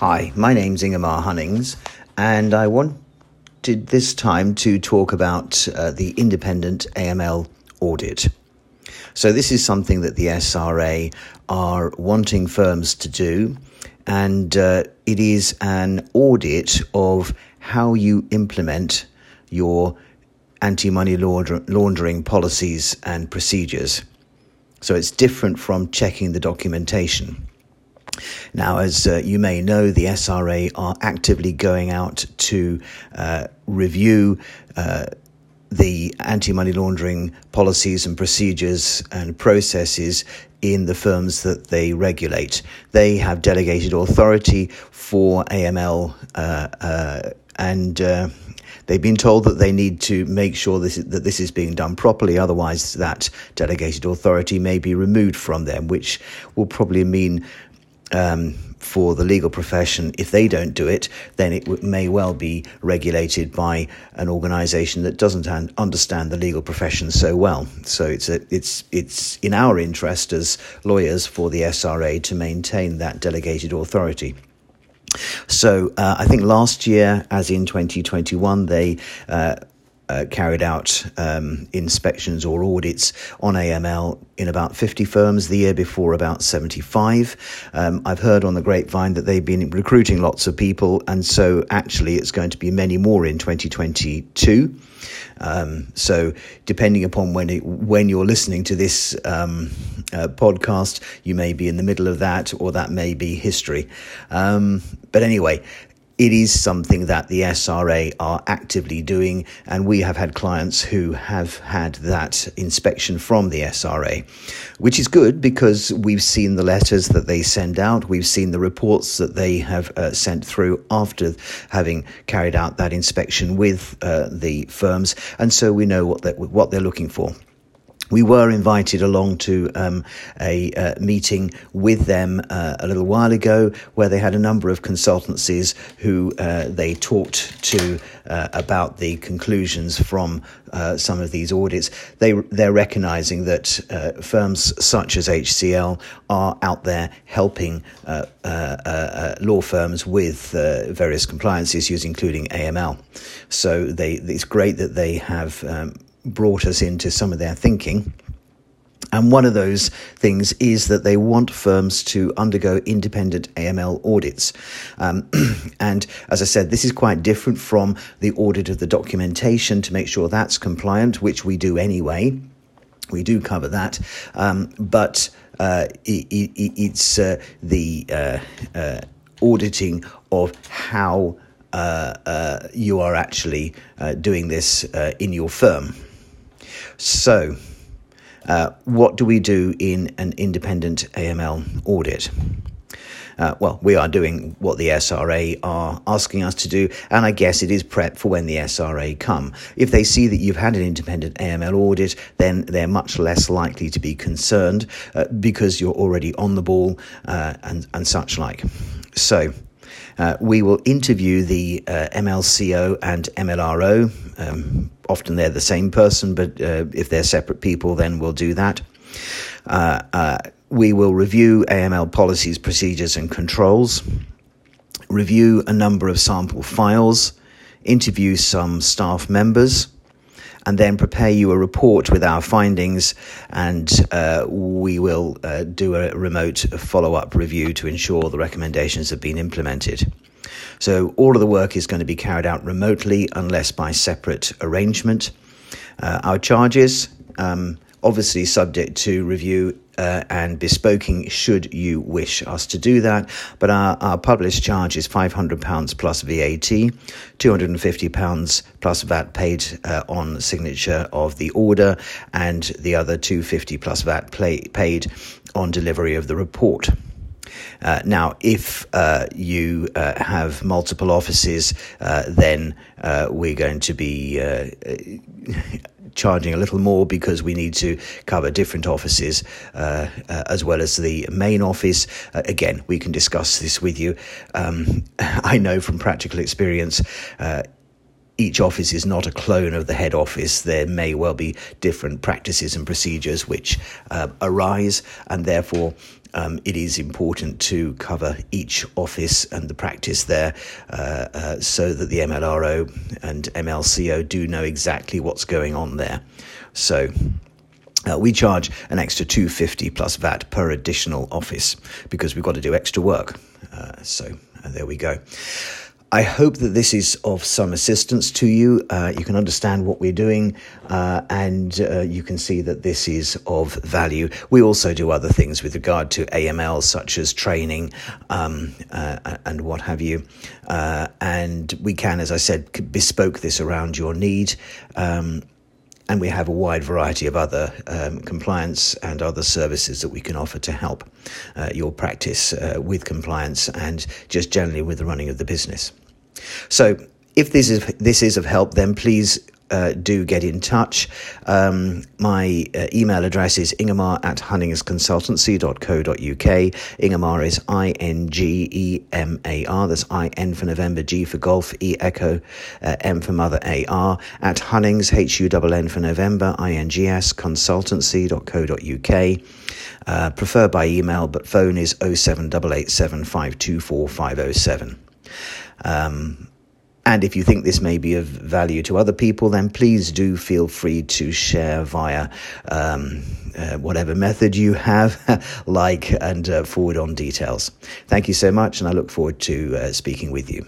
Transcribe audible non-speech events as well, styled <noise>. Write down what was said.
Hi, my name's Ingemar Hunnings, and I wanted this time to talk about uh, the independent AML audit. So, this is something that the SRA are wanting firms to do, and uh, it is an audit of how you implement your anti money laundering policies and procedures. So, it's different from checking the documentation. Now, as uh, you may know, the SRA are actively going out to uh, review uh, the anti money laundering policies and procedures and processes in the firms that they regulate. They have delegated authority for AML uh, uh, and uh, they've been told that they need to make sure this that this is being done properly. Otherwise, that delegated authority may be removed from them, which will probably mean um, for the legal profession, if they don't do it, then it w- may well be regulated by an organisation that doesn't un- understand the legal profession so well. So it's a, it's it's in our interest as lawyers for the SRA to maintain that delegated authority. So uh, I think last year, as in 2021, they. Uh, uh, carried out um, inspections or audits on AML in about 50 firms, the year before about 75. Um, I've heard on the grapevine that they've been recruiting lots of people, and so actually it's going to be many more in 2022. Um, so, depending upon when it, when you're listening to this um, uh, podcast, you may be in the middle of that, or that may be history. Um, but anyway, it is something that the SRA are actively doing, and we have had clients who have had that inspection from the SRA, which is good because we've seen the letters that they send out, we've seen the reports that they have uh, sent through after having carried out that inspection with uh, the firms, and so we know what they're, what they're looking for we were invited along to um, a uh, meeting with them uh, a little while ago where they had a number of consultancies who uh, they talked to uh, about the conclusions from uh, some of these audits. They, they're recognizing that uh, firms such as HCL are out there helping law firms with various compliance issues, including AML. So they, it's great that they have. Um, brought us into some of their thinking. And one of those things is that they want firms to undergo independent AML audits. Um, <clears throat> and as I said, this is quite different from the audit of the documentation to make sure that's compliant, which we do anyway. We do cover that. Um, but uh, it, it, it's uh, the uh, uh auditing of how uh, uh, you are actually doing this in your firm. So, uh, what do we do in an independent AML audit? Uh, well, we are doing what the SRA are asking us to do, and I guess it is prep for when the SRA come. If they see that you've had an independent AML audit, then they're much less likely to be concerned uh, because you're already on the ball uh, and, and such like. So, uh, we will interview the uh, MLCO and MLRO. Um, often they're the same person, but uh, if they're separate people, then we'll do that. Uh, uh, we will review AML policies, procedures, and controls, review a number of sample files, interview some staff members and then prepare you a report with our findings, and uh, we will uh, do a remote follow up review to ensure the recommendations have been implemented. So, all of the work is going to be carried out remotely unless by separate arrangement. Uh, our charges, um, obviously subject to review uh, and bespoking should you wish us to do that. But our, our published charge is £500 plus VAT, £250 plus VAT paid uh, on signature of the order, and the other 250 plus VAT play, paid on delivery of the report. Uh, now, if uh, you uh, have multiple offices, uh, then uh, we're going to be uh, charging a little more because we need to cover different offices uh, uh, as well as the main office. Uh, again, we can discuss this with you. Um, <laughs> I know from practical experience each office is not a clone of the head office. There may well be different practices and procedures which uh, arise, and therefore um, it is important to cover each office and the practice there uh, uh, so that the MLRO and MLCO do know exactly what's going on there. So uh, we charge an extra 250 plus VAT per additional office because we've got to do extra work. Uh, so there we go. I hope that this is of some assistance to you. Uh, you can understand what we're doing uh, and uh, you can see that this is of value. We also do other things with regard to AML, such as training um, uh, and what have you. Uh, and we can, as I said, bespoke this around your need. Um, and we have a wide variety of other um, compliance and other services that we can offer to help uh, your practice uh, with compliance and just generally with the running of the business. So, if this is this is of help, then please uh, do get in touch. Um, my uh, email address is ingemar at hunningsconsultancy.co.uk. Ingemar is I N G E M A R. That's I N for November, G for Golf, E Echo, uh, M for Mother, A R. At Hunnings, H U N N for November, I N G S, consultancy.co.uk. Uh, prefer by email, but phone is 07887524507. Um, and if you think this may be of value to other people, then please do feel free to share via um, uh, whatever method you have, <laughs> like and uh, forward on details. Thank you so much, and I look forward to uh, speaking with you.